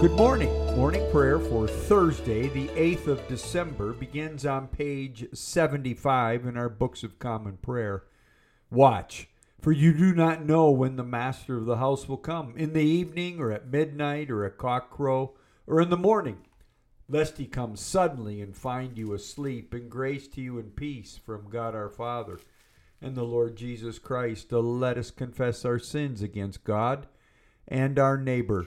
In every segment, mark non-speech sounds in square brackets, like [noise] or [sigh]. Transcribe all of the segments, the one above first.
Good morning. Morning prayer for Thursday, the 8th of December, begins on page 75 in our Books of Common Prayer. Watch, for you do not know when the master of the house will come, in the evening, or at midnight, or at cockcrow, or in the morning, lest he come suddenly and find you asleep, and grace to you and peace from God our Father and the Lord Jesus Christ. let us confess our sins against God and our neighbor.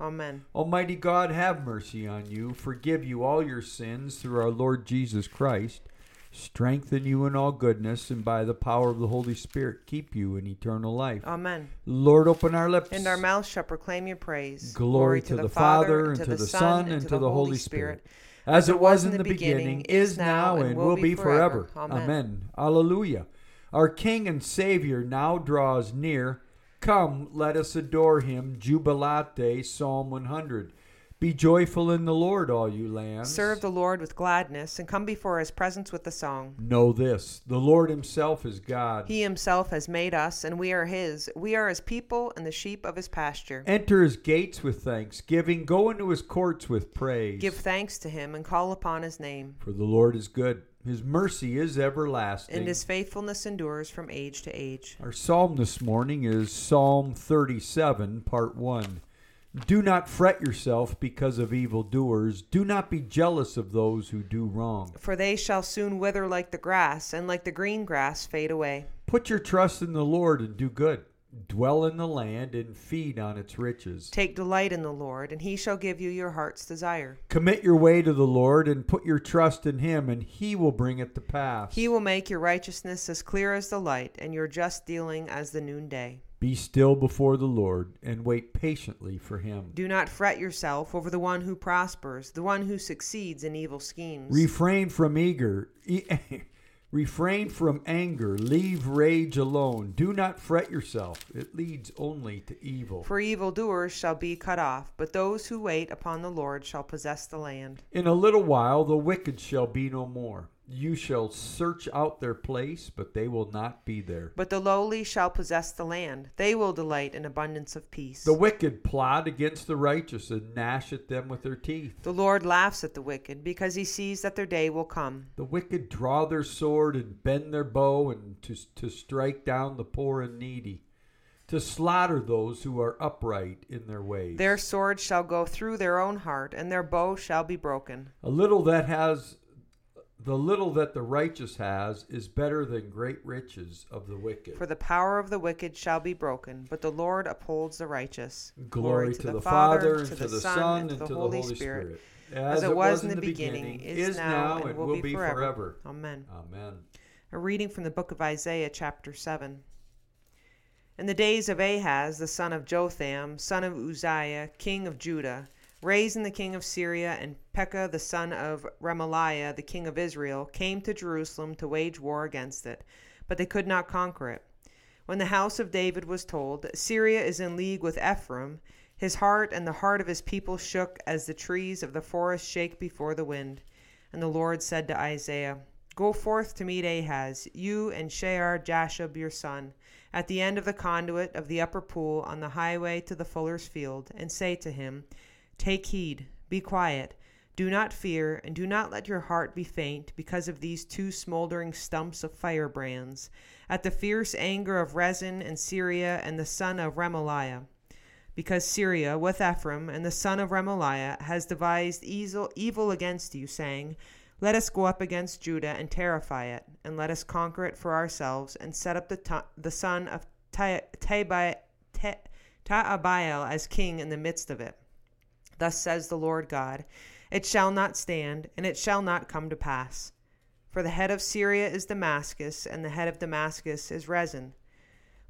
Amen. Almighty God, have mercy on you, forgive you all your sins through our Lord Jesus Christ, strengthen you in all goodness, and by the power of the Holy Spirit, keep you in eternal life. Amen. Lord, open our lips. And our mouths shall proclaim your praise. Glory, Glory to, to, the, Father, and to the Son, and to the Holy Spirit. As it was in the beginning, is now, and will be forever. Amen. Amen. Alleluia. Our King and Savior now draws near. Come, let us adore him. Jubilate, Psalm 100. Be joyful in the Lord, all you lands. Serve the Lord with gladness, and come before his presence with a song. Know this the Lord himself is God. He himself has made us, and we are his. We are his people and the sheep of his pasture. Enter his gates with thanksgiving, go into his courts with praise. Give thanks to him, and call upon his name. For the Lord is good his mercy is everlasting. And his faithfulness endures from age to age. Our psalm this morning is Psalm 37, part 1. Do not fret yourself because of evildoers. Do not be jealous of those who do wrong. For they shall soon wither like the grass, and like the green grass fade away. Put your trust in the Lord and do good Dwell in the land and feed on its riches. Take delight in the Lord, and he shall give you your heart's desire. Commit your way to the Lord and put your trust in him, and he will bring it to pass. He will make your righteousness as clear as the light, and your just dealing as the noonday. Be still before the Lord and wait patiently for him. Do not fret yourself over the one who prospers, the one who succeeds in evil schemes. Refrain from eager. [laughs] Refrain from anger, leave rage alone. Do not fret yourself, it leads only to evil. For evildoers shall be cut off, but those who wait upon the Lord shall possess the land. In a little while the wicked shall be no more. You shall search out their place, but they will not be there. But the lowly shall possess the land. They will delight in abundance of peace. The wicked plot against the righteous and gnash at them with their teeth. The Lord laughs at the wicked because he sees that their day will come. The wicked draw their sword and bend their bow and to, to strike down the poor and needy to slaughter those who are upright in their ways. Their sword shall go through their own heart, and their bow shall be broken. A little that has the little that the righteous has is better than great riches of the wicked. For the power of the wicked shall be broken, but the Lord upholds the righteous. Glory, Glory to, to, the, the Father, and to the Son, and to the Holy Spirit. Spirit. As, As, it was in the beginning, is now, and will be forever. forever. Amen. Amen. A reading from the book of Isaiah, chapter 7. In the days of Ahaz, the son of Jotham, son of Uzziah, king of Judah, Rezin the king of Syria and Pekah the son of Remaliah the king of Israel came to Jerusalem to wage war against it, but they could not conquer it. When the house of David was told, that Syria is in league with Ephraim, his heart and the heart of his people shook as the trees of the forest shake before the wind. And the Lord said to Isaiah, Go forth to meet Ahaz, you and Shear Jashub your son, at the end of the conduit of the upper pool on the highway to the fuller's field, and say to him, Take heed, be quiet, do not fear, and do not let your heart be faint because of these two smoldering stumps of firebrands, at the fierce anger of Rezin and Syria and the son of Remaliah. Because Syria, with Ephraim and the son of Remaliah, has devised evil against you, saying, Let us go up against Judah and terrify it, and let us conquer it for ourselves, and set up the, ta- the son of Tabeel as king in the midst of it. Thus says the Lord God It shall not stand, and it shall not come to pass. For the head of Syria is Damascus, and the head of Damascus is Rezin.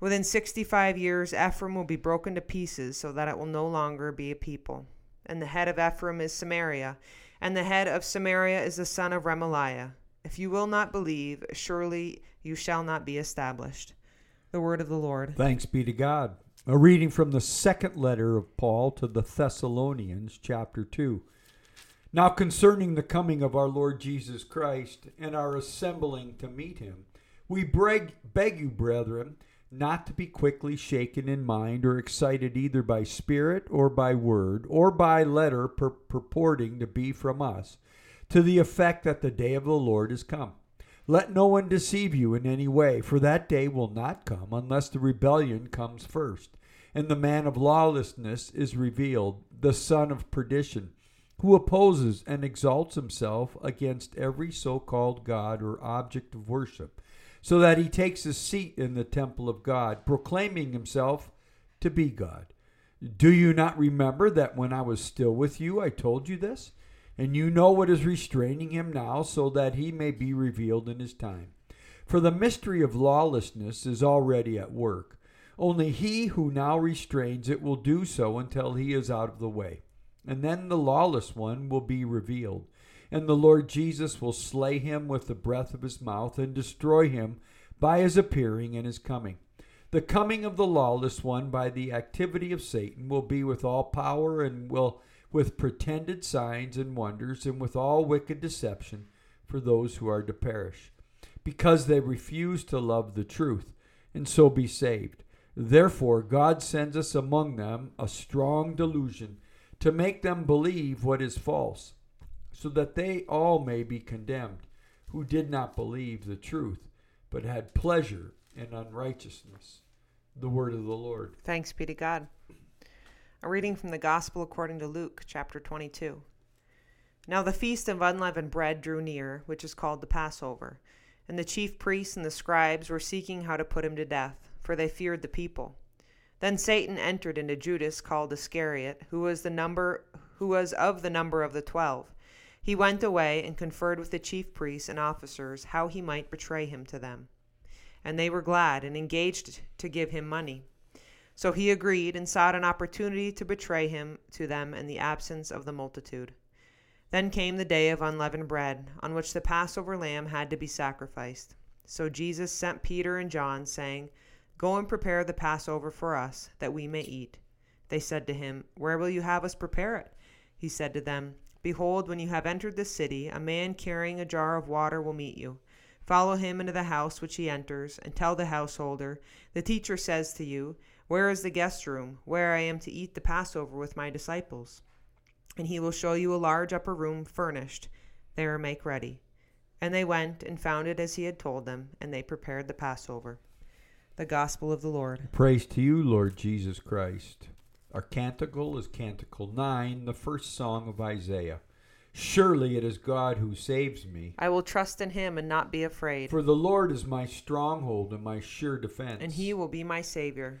Within sixty five years, Ephraim will be broken to pieces, so that it will no longer be a people. And the head of Ephraim is Samaria, and the head of Samaria is the son of Remaliah. If you will not believe, surely you shall not be established. The word of the Lord. Thanks be to God. A reading from the second letter of Paul to the Thessalonians, chapter 2. Now, concerning the coming of our Lord Jesus Christ and our assembling to meet him, we beg, beg you, brethren, not to be quickly shaken in mind or excited either by spirit or by word or by letter pur- purporting to be from us, to the effect that the day of the Lord is come. Let no one deceive you in any way, for that day will not come unless the rebellion comes first, and the man of lawlessness is revealed, the son of perdition who opposes and exalts himself against every so called God or object of worship, so that he takes his seat in the temple of God, proclaiming himself to be God. Do you not remember that when I was still with you, I told you this? And you know what is restraining him now, so that he may be revealed in his time. For the mystery of lawlessness is already at work. Only he who now restrains it will do so until he is out of the way. And then the lawless one will be revealed, and the Lord Jesus will slay him with the breath of his mouth and destroy him by his appearing and his coming. The coming of the lawless one by the activity of Satan will be with all power and will with pretended signs and wonders and with all wicked deception for those who are to perish, because they refuse to love the truth and so be saved. Therefore, God sends us among them a strong delusion to make them believe what is false, so that they all may be condemned, who did not believe the truth, but had pleasure in unrighteousness. The word of the Lord. Thanks be to God. A reading from the Gospel according to Luke, chapter 22. Now the feast of unleavened bread drew near, which is called the Passover, and the chief priests and the scribes were seeking how to put him to death, for they feared the people. Then Satan entered into Judas called Iscariot, who was the number who was of the number of the twelve. He went away and conferred with the chief priests and officers how he might betray him to them. And they were glad and engaged to give him money. So he agreed and sought an opportunity to betray him to them in the absence of the multitude. Then came the day of unleavened bread, on which the Passover lamb had to be sacrificed. So Jesus sent Peter and John, saying, Go and prepare the Passover for us, that we may eat. They said to him, Where will you have us prepare it? He said to them, Behold, when you have entered the city, a man carrying a jar of water will meet you. Follow him into the house which he enters, and tell the householder, The teacher says to you, Where is the guest room, where I am to eat the Passover with my disciples? And he will show you a large upper room furnished. There make ready. And they went and found it as he had told them, and they prepared the Passover. The Gospel of the Lord. Praise to you, Lord Jesus Christ. Our canticle is Canticle 9, the first song of Isaiah. Surely it is God who saves me. I will trust in him and not be afraid. For the Lord is my stronghold and my sure defense. And he will be my Savior.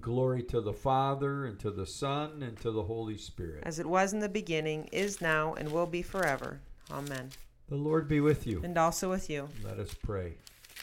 Glory to the Father, and to the Son, and to the Holy Spirit. As it was in the beginning, is now, and will be forever. Amen. The Lord be with you. And also with you. Let us pray.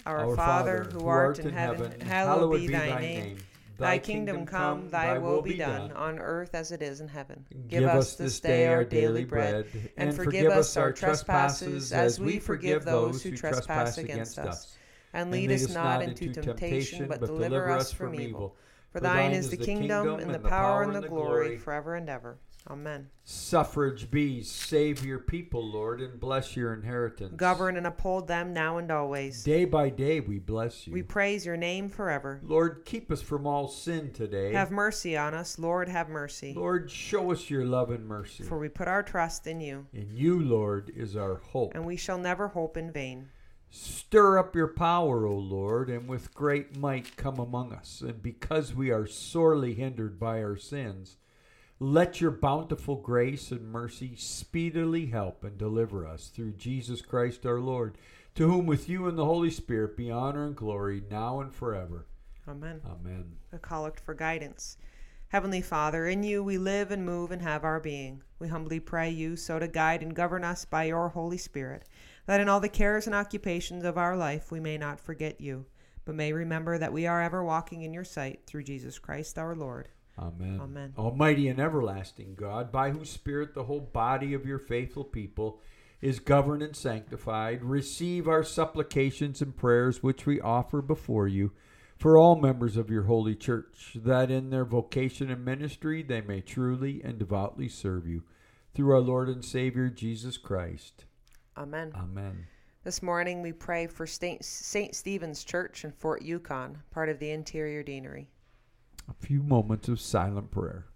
Our, Our Father, who art in heaven, hallowed be thy name. Thy kingdom come, thy will be done, on earth as it is in heaven. Give us this day our daily bread, and forgive us our trespasses as we forgive those who trespass against us. And lead us not into temptation, but deliver us from evil. For thine is the kingdom, and the power, and the glory, forever and ever. Amen. Suffrage B, save your people, Lord, and bless your inheritance. Govern and uphold them now and always. Day by day we bless you. We praise your name forever. Lord, keep us from all sin today. Have mercy on us, Lord, have mercy. Lord, show us your love and mercy. For we put our trust in you. In you, Lord, is our hope. And we shall never hope in vain. Stir up your power, O Lord, and with great might come among us. And because we are sorely hindered by our sins, let your bountiful grace and mercy speedily help and deliver us through Jesus Christ our Lord, to whom with you and the Holy Spirit be honor and glory now and forever. Amen. Amen. A collect for guidance. Heavenly Father, in you we live and move and have our being. We humbly pray you so to guide and govern us by your Holy Spirit, that in all the cares and occupations of our life we may not forget you, but may remember that we are ever walking in your sight through Jesus Christ our Lord. Amen. Amen. Almighty and everlasting God, by whose Spirit the whole body of your faithful people is governed and sanctified, receive our supplications and prayers which we offer before you for all members of your holy church, that in their vocation and ministry they may truly and devoutly serve you. Through our Lord and Savior Jesus Christ. Amen. Amen. This morning we pray for St. Stephen's Church in Fort Yukon, part of the Interior Deanery. A few moments of silent prayer.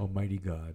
Almighty God,